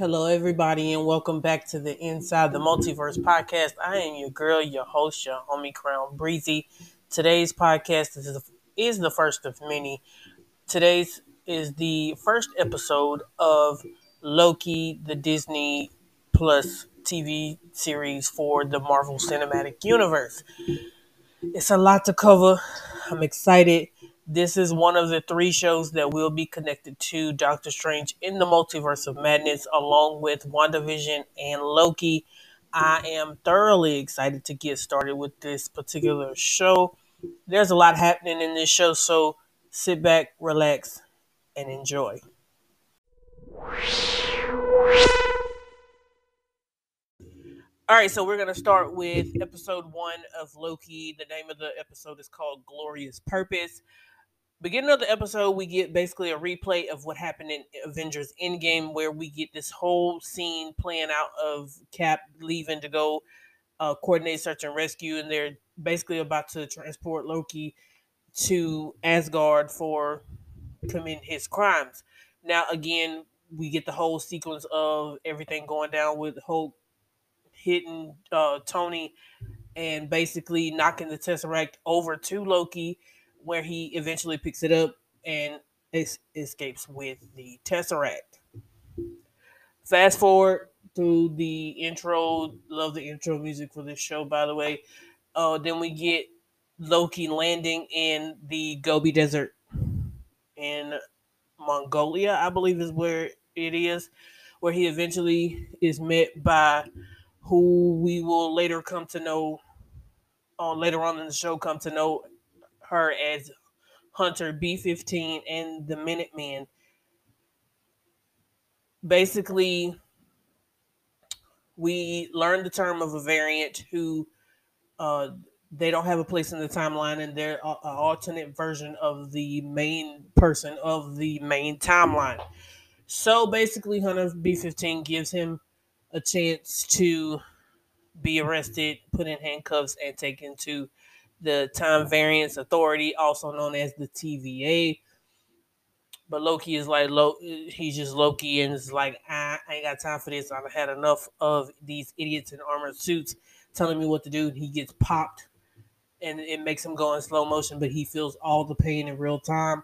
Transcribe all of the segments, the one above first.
Hello, everybody, and welcome back to the Inside the Multiverse podcast. I am your girl, your host, your homie Crown Breezy. Today's podcast is the, is the first of many. Today's is the first episode of Loki, the Disney Plus TV series for the Marvel Cinematic Universe. It's a lot to cover. I'm excited. This is one of the three shows that will be connected to Doctor Strange in the Multiverse of Madness, along with WandaVision and Loki. I am thoroughly excited to get started with this particular show. There's a lot happening in this show, so sit back, relax, and enjoy. All right, so we're going to start with episode one of Loki. The name of the episode is called Glorious Purpose beginning of the episode, we get basically a replay of what happened in Avengers Endgame, where we get this whole scene playing out of Cap leaving to go uh, coordinate search and rescue, and they're basically about to transport Loki to Asgard for committing his crimes. Now, again, we get the whole sequence of everything going down with Hulk hitting uh, Tony and basically knocking the Tesseract over to Loki where he eventually picks it up and es- escapes with the Tesseract. Fast forward through the intro. Love the intro music for this show, by the way. Uh, then we get Loki landing in the Gobi Desert in Mongolia, I believe is where it is, where he eventually is met by who we will later come to know, uh, later on in the show, come to know her as Hunter B15 and the Minutemen. Basically, we learned the term of a variant who uh, they don't have a place in the timeline and they're an alternate version of the main person of the main timeline. So basically, Hunter B15 gives him a chance to be arrested, put in handcuffs, and taken to the Time Variance Authority, also known as the TVA. But Loki is like, he's just Loki and it's like, I, I ain't got time for this. I've had enough of these idiots in armored suits telling me what to do. He gets popped and it makes him go in slow motion, but he feels all the pain in real time.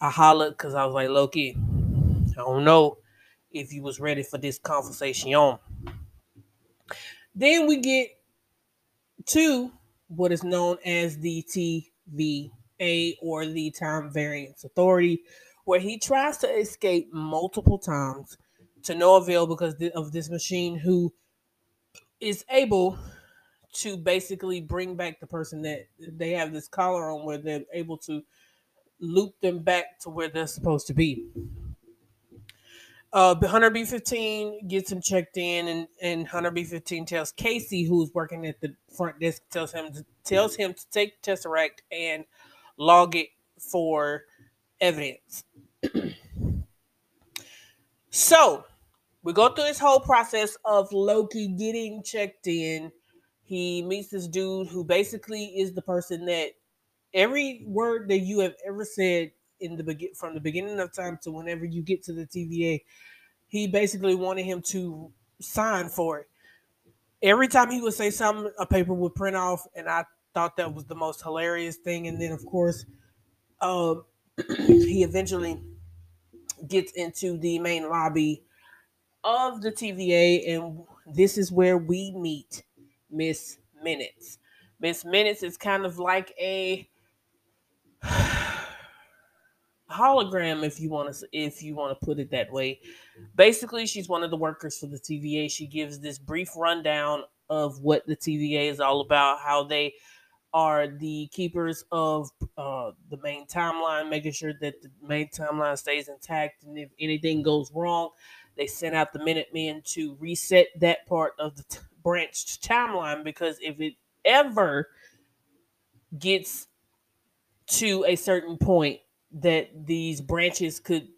I hollered because I was like, Loki, I don't know if you was ready for this conversation. Then we get to what is known as the TVA or the Time Variance Authority, where he tries to escape multiple times to no avail because of this machine who is able to basically bring back the person that they have this collar on where they're able to loop them back to where they're supposed to be. Uh, Hunter B15 gets him checked in, and, and Hunter B15 tells Casey, who's working at the front desk, tells him to, tells him to take Tesseract and log it for evidence. so we go through this whole process of Loki getting checked in. He meets this dude who basically is the person that every word that you have ever said in the begin from the beginning of time to whenever you get to the TVA, he basically wanted him to sign for it. Every time he would say something, a paper would print off, and I thought that was the most hilarious thing. And then, of course, uh, he eventually gets into the main lobby of the TVA, and this is where we meet Miss Minutes. Miss Minutes is kind of like a hologram if you want to if you want to put it that way. Basically she's one of the workers for the tva. She gives this brief rundown of what the tva is all about how they are the keepers of uh, the main timeline making sure that the main timeline stays intact and if anything goes wrong they send out the minutemen to reset that part of the t- branched timeline because if it ever gets to a certain point that these branches could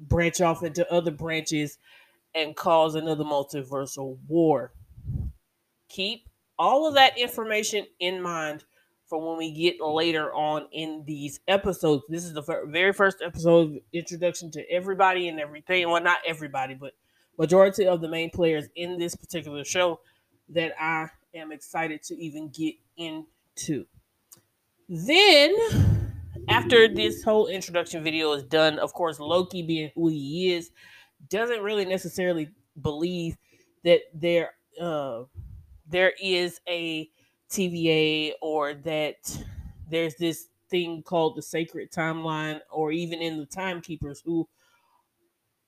branch off into other branches and cause another multiversal war. Keep all of that information in mind for when we get later on in these episodes. This is the very first episode introduction to everybody and everything. Well, not everybody, but majority of the main players in this particular show that I am excited to even get into. Then, after this whole introduction video is done, of course, Loki being who he is, doesn't really necessarily believe that there uh, there is a TVA or that there's this thing called the sacred timeline, or even in the timekeepers who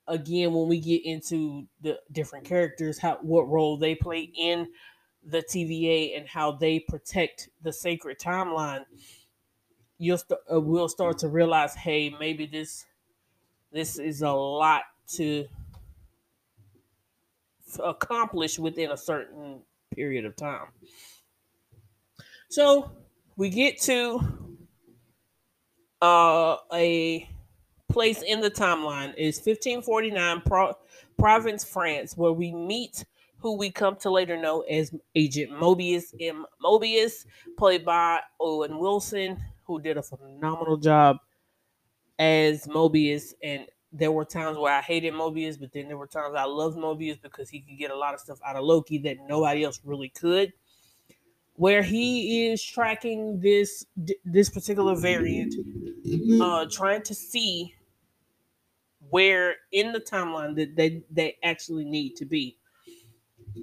again when we get into the different characters how what role they play in the TVA and how they protect the sacred timeline you'll st- uh, we'll start to realize hey maybe this this is a lot to accomplish within a certain period of time so we get to uh, a place in the timeline is 1549 Pro- Provence, France, where we meet who we come to later know as Agent Mobius M. Mobius, played by Owen Wilson, who did a phenomenal job as Mobius. And there were times where I hated Mobius, but then there were times I loved Mobius because he could get a lot of stuff out of Loki that nobody else really could. Where he is tracking this this particular variant, uh, trying to see where in the timeline that they, they actually need to be.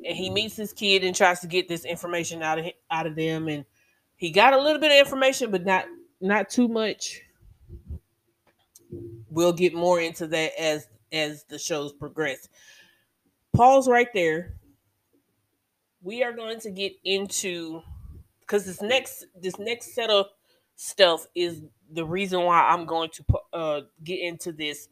And he meets this kid and tries to get this information out of out of them, and he got a little bit of information, but not not too much. We'll get more into that as as the shows progress. Pause right there. We are going to get into because this next this next set of stuff is the reason why I'm going to uh, get into this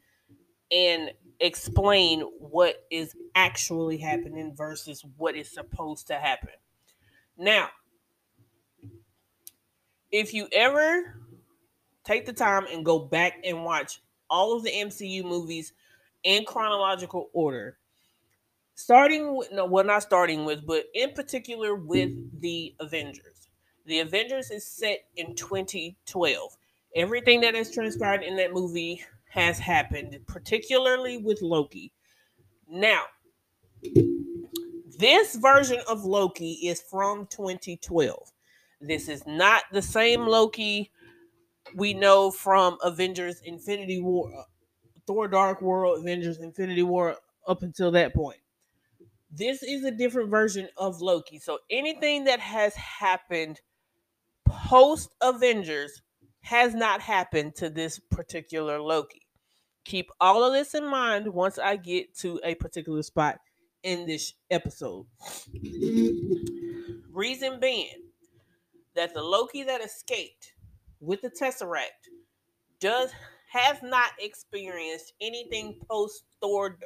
and explain what is actually happening versus what is supposed to happen. Now, if you ever take the time and go back and watch all of the MCU movies in chronological order, starting with no, well, not starting with, but in particular with the Avengers. The Avengers is set in 2012. Everything that has transpired in that movie has happened, particularly with Loki. Now, this version of Loki is from 2012. This is not the same Loki we know from Avengers Infinity War, uh, Thor Dark World, Avengers Infinity War up until that point. This is a different version of Loki. So anything that has happened post Avengers has not happened to this particular Loki. Keep all of this in mind once I get to a particular spot in this episode. Reason being that the Loki that escaped with the Tesseract does has not experienced anything post Thor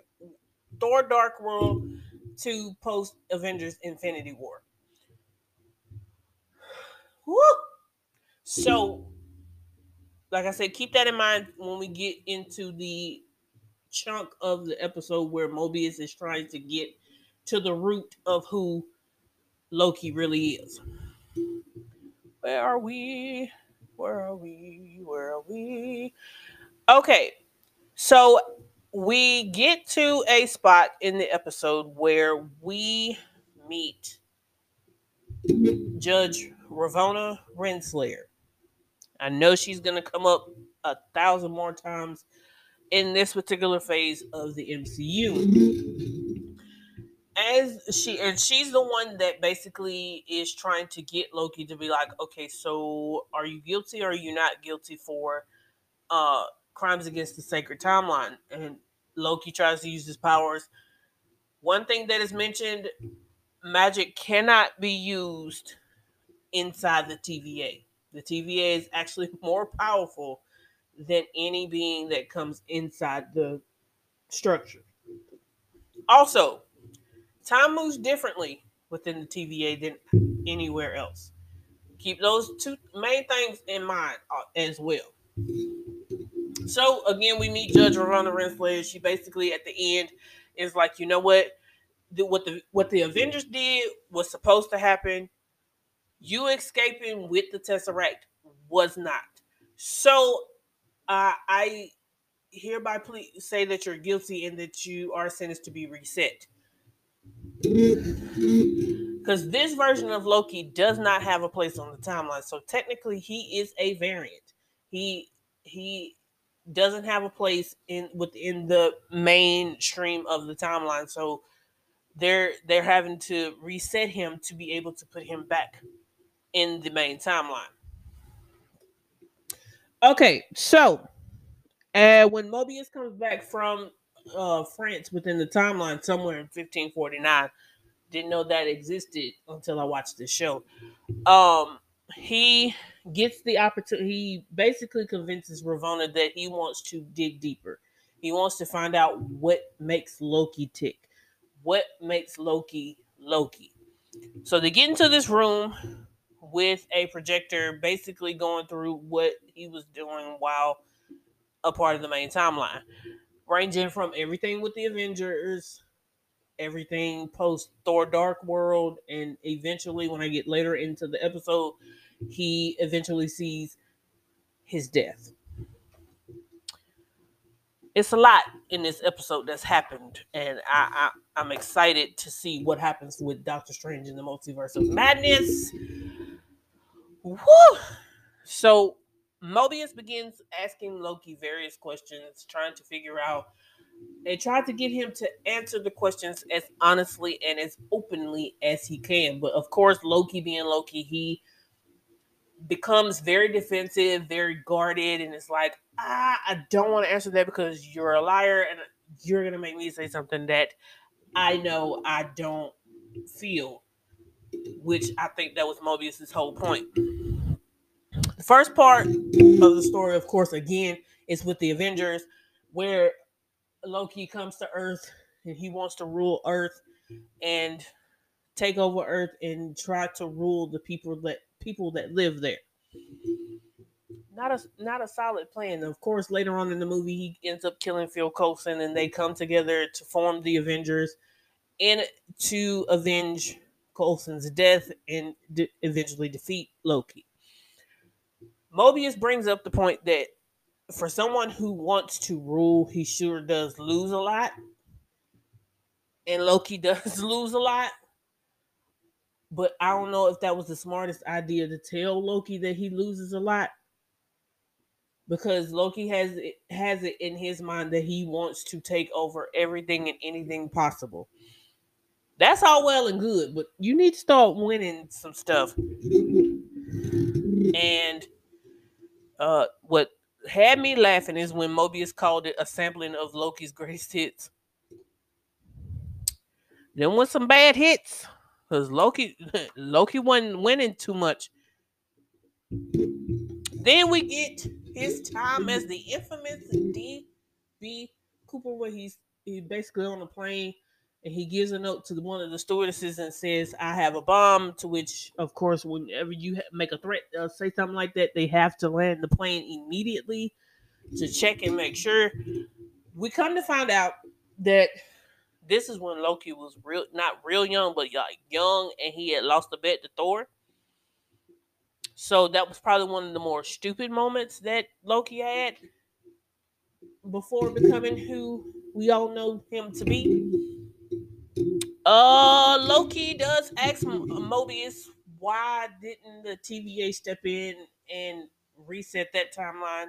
Thor Dark World to post Avengers Infinity War. Woo! So like I said, keep that in mind when we get into the chunk of the episode where Mobius is trying to get to the root of who Loki really is. Where are we? Where are we? Where are we? Okay, so we get to a spot in the episode where we meet Judge Ravonna Renslayer. I know she's going to come up a thousand more times in this particular phase of the MCU. As she and she's the one that basically is trying to get Loki to be like, okay, so are you guilty or are you not guilty for uh crimes against the sacred timeline? And Loki tries to use his powers. One thing that is mentioned, magic cannot be used inside the TVA. The TVA is actually more powerful than any being that comes inside the structure. Also, time moves differently within the TVA than anywhere else. Keep those two main things in mind uh, as well. So again, we meet Judge Ravonna Renslayer. She basically at the end is like, you know what, the, what the what the Avengers did was supposed to happen. You escaping with the Tesseract was not. So uh, I hereby please say that you're guilty and that you are sentenced to be reset. Because this version of Loki does not have a place on the timeline. So technically he is a variant. He he doesn't have a place in within the mainstream of the timeline. So they're they're having to reset him to be able to put him back in the main timeline. Okay, so uh, when Mobius comes back from uh, France within the timeline somewhere in 1549, didn't know that existed until I watched the show. Um, he gets the opportunity. He basically convinces Ravonna that he wants to dig deeper. He wants to find out what makes Loki tick, what makes Loki Loki. So they get into this room with a projector, basically going through what he was doing while a part of the main timeline, ranging from everything with the Avengers, everything post Thor Dark World, and eventually, when I get later into the episode, he eventually sees his death. It's a lot in this episode that's happened, and I, I I'm excited to see what happens with Doctor Strange in the Multiverse of Madness. Woo! So Mobius begins asking Loki various questions, trying to figure out and tried to get him to answer the questions as honestly and as openly as he can. But of course, Loki being Loki, he becomes very defensive, very guarded, and it's like, ah, I don't want to answer that because you're a liar and you're gonna make me say something that I know I don't feel. Which I think that was Mobius's whole point. The first part of the story, of course, again, is with the Avengers, where Loki comes to Earth and he wants to rule Earth and take over Earth and try to rule the people that people that live there. Not a not a solid plan. Of course, later on in the movie, he ends up killing Phil Coulson, and they come together to form the Avengers and to avenge Coulson's death and de- eventually defeat Loki. Mobius brings up the point that for someone who wants to rule, he sure does lose a lot. And Loki does lose a lot. But I don't know if that was the smartest idea to tell Loki that he loses a lot. Because Loki has it has it in his mind that he wants to take over everything and anything possible. That's all well and good, but you need to start winning some stuff. And uh what had me laughing is when Mobius called it a sampling of Loki's greatest hits. Then with some bad hits, because Loki Loki wasn't winning too much. Then we get his time as the infamous D.B. Cooper, where he's he basically on a plane and he gives a note to one of the stewardesses and says, "I have a bomb." To which, of course, whenever you make a threat, uh, say something like that, they have to land the plane immediately to check and make sure. We come to find out that this is when Loki was real, not real young, but like young, and he had lost a bet to Thor. So that was probably one of the more stupid moments that Loki had before becoming who we all know him to be. Uh, Loki does ask Mobius why didn't the TVA step in and reset that timeline?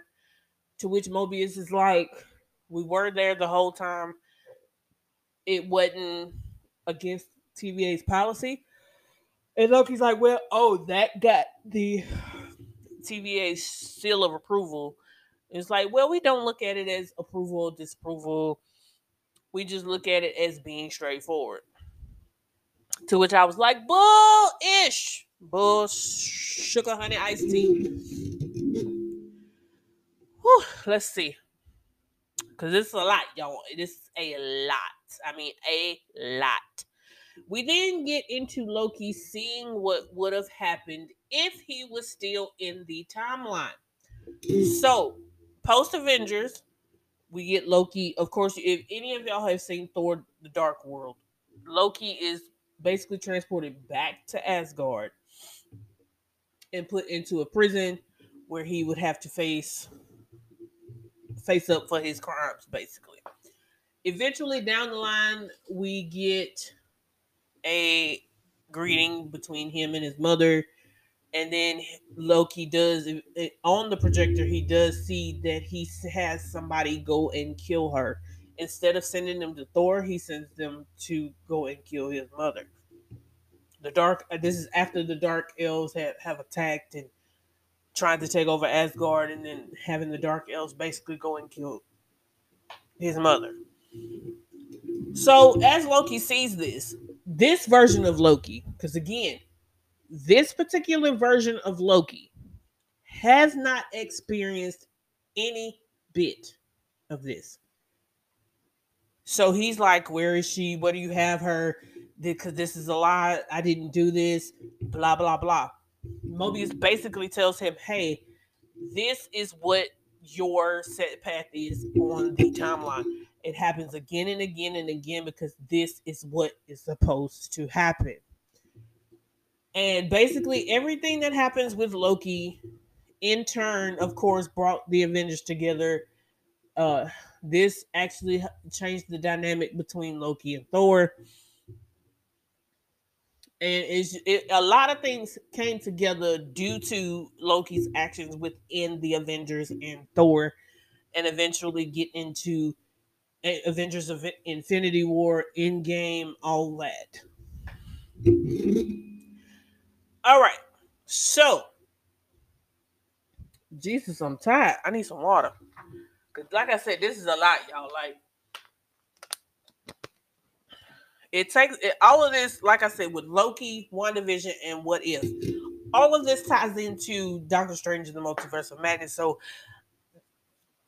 To which Mobius is like, "We were there the whole time. It wasn't against TVA's policy." And Loki's like, "Well, oh, that got the TVA's seal of approval." It's like, well, we don't look at it as approval, disapproval. We just look at it as being straightforward. To which I was like, bull ish. Bull sugar honey iced tea. Whew, let's see. Because this is a lot, y'all. Is a lot. I mean, a lot. We then get into Loki seeing what would have happened if he was still in the timeline. So, post Avengers, we get Loki. Of course, if any of y'all have seen Thor: The Dark World, Loki is basically transported back to Asgard and put into a prison where he would have to face face up for his crimes, basically. Eventually, down the line, we get a greeting between him and his mother. And then Loki does on the projector, he does see that he has somebody go and kill her. Instead of sending them to Thor, he sends them to go and kill his mother. The dark. Uh, this is after the dark elves have, have attacked and trying to take over Asgard, and then having the dark elves basically go and kill his mother. So as Loki sees this, this version of Loki, because again, this particular version of Loki has not experienced any bit of this. So he's like, Where is she? What do you have her? Because this is a lie. I didn't do this. Blah, blah, blah. Mobius basically tells him, Hey, this is what your set path is on the timeline. It happens again and again and again because this is what is supposed to happen. And basically, everything that happens with Loki, in turn, of course, brought the Avengers together. Uh, this actually changed the dynamic between Loki and Thor. And it's, it, a lot of things came together due to Loki's actions within the Avengers and Thor, and eventually get into Avengers of Infinity War, Endgame, all that. All right. So, Jesus, I'm tired. I need some water. Cause like I said, this is a lot, y'all. Like it takes it, all of this, like I said, with Loki, WandaVision, and What If. All of this ties into Doctor Strange and the Multiverse of Madness. So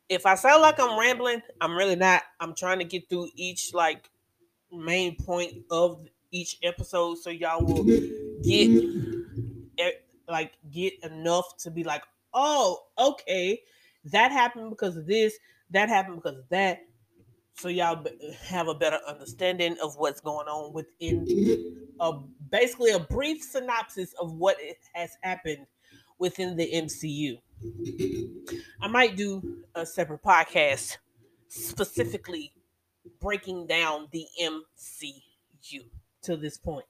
if I sound like I'm rambling, I'm really not. I'm trying to get through each like main point of each episode so y'all will get like get enough to be like, oh, okay, that happened because of this, that happened because of that. So y'all have a better understanding of what's going on within a basically a brief synopsis of what has happened within the MCU. I might do a separate podcast specifically breaking down the MCU to this point.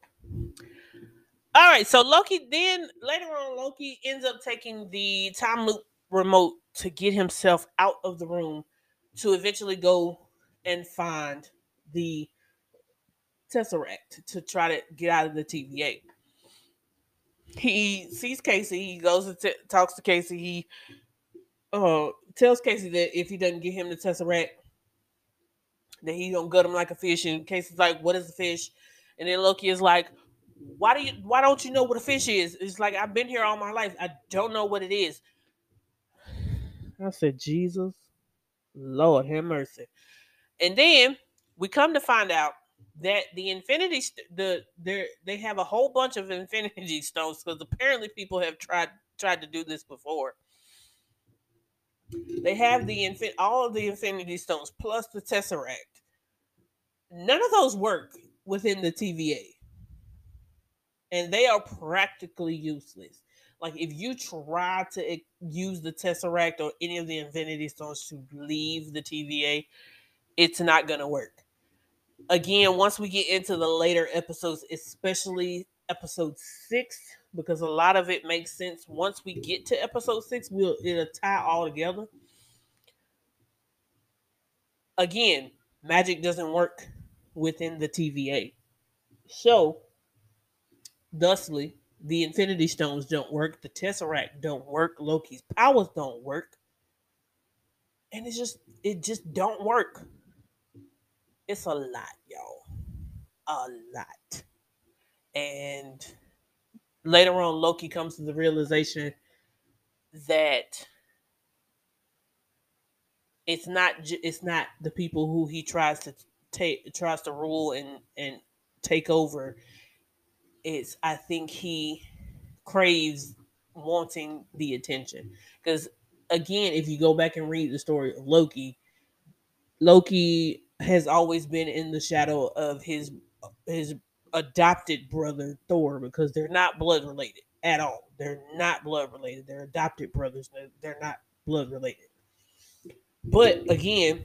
All right, so Loki then later on Loki ends up taking the time loop remote to get himself out of the room to eventually go and find the Tesseract to try to get out of the TVA. He sees Casey, he goes and t- talks to Casey. He uh, tells Casey that if he doesn't get him the Tesseract, that he gonna gut him like a fish. And Casey's like, "What is a fish?" And then Loki is like, why do you why don't you know what a fish is? It's like I've been here all my life. I don't know what it is. I said, Jesus, Lord have mercy. And then we come to find out that the infinity st- the they they have a whole bunch of infinity stones because apparently people have tried tried to do this before. They have the infin- all of the infinity stones plus the tesseract. None of those work within the TVA and they are practically useless. Like if you try to use the Tesseract or any of the Infinity Stones to leave the TVA, it's not gonna work. Again, once we get into the later episodes, especially episode six, because a lot of it makes sense. Once we get to episode six, we'll it'll tie all together. Again, magic doesn't work within the TVA. So Thusly, the Infinity Stones don't work, the Tesseract don't work, Loki's powers don't work. And it's just it just don't work. It's a lot, y'all. A lot. And later on Loki comes to the realization that it's not it's not the people who he tries to take tries to rule and and take over it's I think he craves wanting the attention because again, if you go back and read the story of Loki, Loki has always been in the shadow of his his adopted brother Thor because they're not blood related at all. They're not blood related. They're adopted brothers. They're not blood related. But again,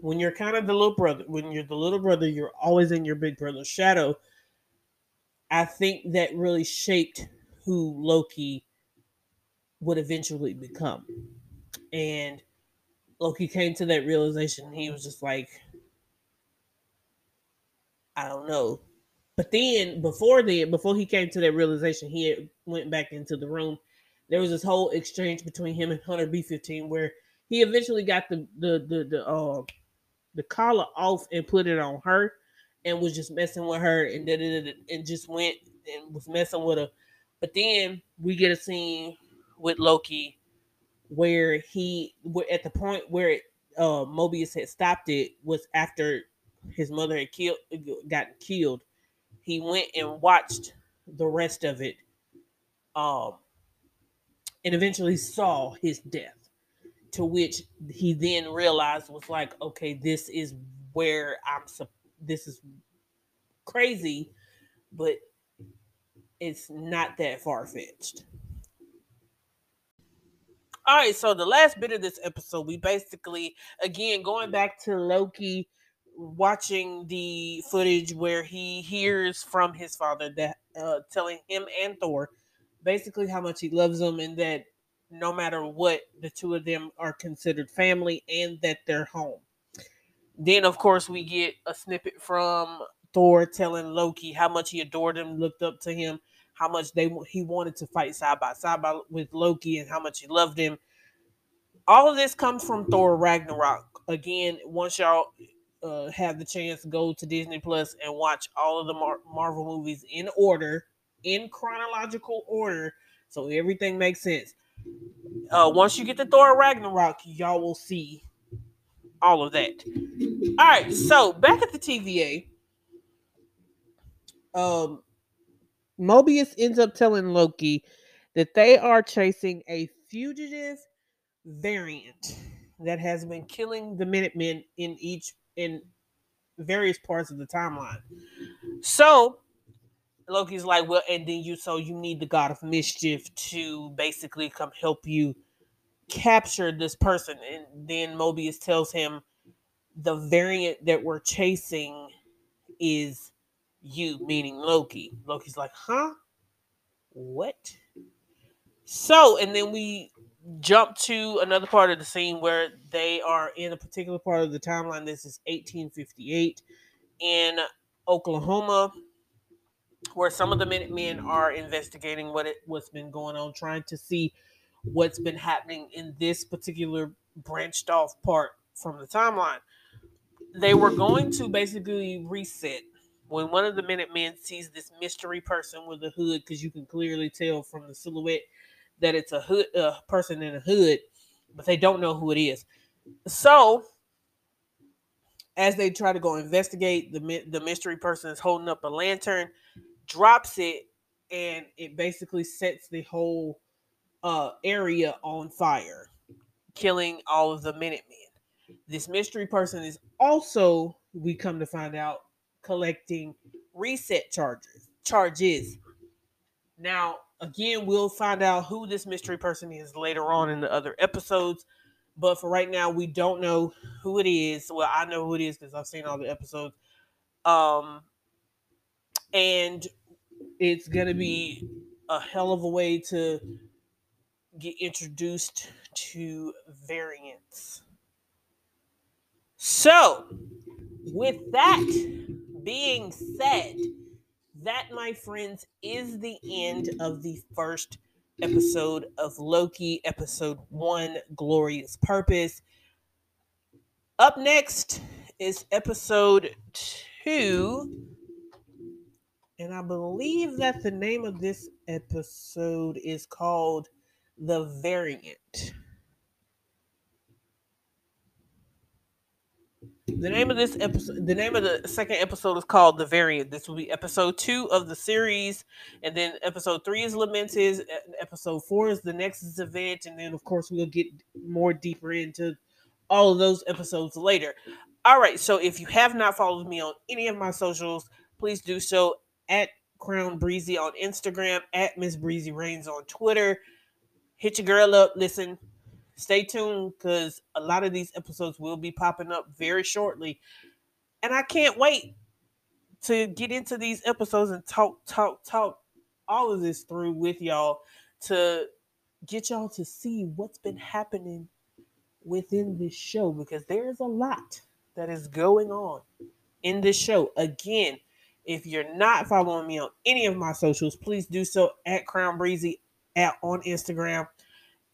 when you're kind of the little brother, when you're the little brother, you're always in your big brother's shadow. I think that really shaped who Loki would eventually become. And Loki came to that realization. He was just like, I don't know. But then, before then, before he came to that realization, he went back into the room. There was this whole exchange between him and Hunter B15 where he eventually got the the the the uh, the collar off and put it on her and was just messing with her and did it and just went and was messing with her. But then we get a scene with Loki where he at the point where uh, Mobius had stopped it was after his mother had killed got killed. He went and watched the rest of it, um, and eventually saw his death. To which he then realized was like, okay, this is where I'm. This is crazy, but it's not that far fetched. All right, so the last bit of this episode, we basically, again, going back to Loki watching the footage where he hears from his father that uh, telling him and Thor basically how much he loves them and that no matter what, the two of them are considered family and that they're home. Then, of course, we get a snippet from Thor telling Loki how much he adored him, looked up to him, how much they he wanted to fight side by side by, with Loki, and how much he loved him. All of this comes from Thor Ragnarok. Again, once y'all uh, have the chance go to Disney Plus and watch all of the Mar- Marvel movies in order, in chronological order, so everything makes sense. Uh, once you get to Thor Ragnarok, y'all will see all of that. All right, so back at the TVA, um, Mobius ends up telling Loki that they are chasing a fugitive variant that has been killing the Minutemen in each in various parts of the timeline. So Loki's like, well, and then you so you need the god of mischief to basically come help you capture this person. And then Mobius tells him the variant that we're chasing is you, meaning Loki. Loki's like, huh? What? So, and then we jump to another part of the scene where they are in a particular part of the timeline. This is 1858 in Oklahoma, where some of the Minutemen are investigating what it what's been going on, trying to see what's been happening in this particular branched off part from the timeline. They were going to basically reset when one of the Minutemen sees this mystery person with a hood, because you can clearly tell from the silhouette that it's a hood a person in a hood, but they don't know who it is. So as they try to go investigate, the the mystery person is holding up a lantern, drops it, and it basically sets the whole uh, area on fire, killing all of the Minutemen. This mystery person is also, we come to find out, collecting reset charges. Charges. Now, again, we'll find out who this mystery person is later on in the other episodes. But for right now, we don't know who it is. Well, I know who it is because I've seen all the episodes. Um, and it's gonna be a hell of a way to get introduced to variants. So, with that being said, that, my friends, is the end of the first episode of Loki, episode one Glorious Purpose. Up next is episode two. And I believe that the name of this episode is called The Variant. The name of this episode, the name of the second episode is called The Variant. This will be episode two of the series. And then episode three is Lamentis. Episode four is the Nexus event. And then, of course, we'll get more deeper into all of those episodes later. All right. So if you have not followed me on any of my socials, please do so at Crown Breezy on Instagram, at Miss Breezy Reigns on Twitter. Hit your girl up. Listen, stay tuned because a lot of these episodes will be popping up very shortly. And I can't wait to get into these episodes and talk, talk, talk all of this through with y'all to get y'all to see what's been happening within this show because there's a lot that is going on in this show. Again, if you're not following me on any of my socials, please do so at Crown Breezy at on Instagram,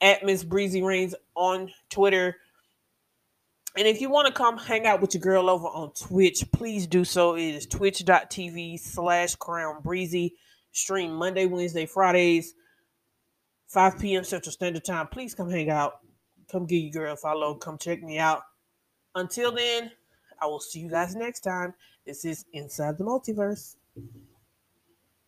at Miss Breezy Reigns on Twitter. And if you want to come hang out with your girl over on Twitch, please do so. It is twitch.tv slash crown breezy. Stream Monday, Wednesday, Fridays, 5 p.m. Central Standard Time. Please come hang out. Come give your girl a follow. Come check me out. Until then, I will see you guys next time. This is Inside the Multiverse.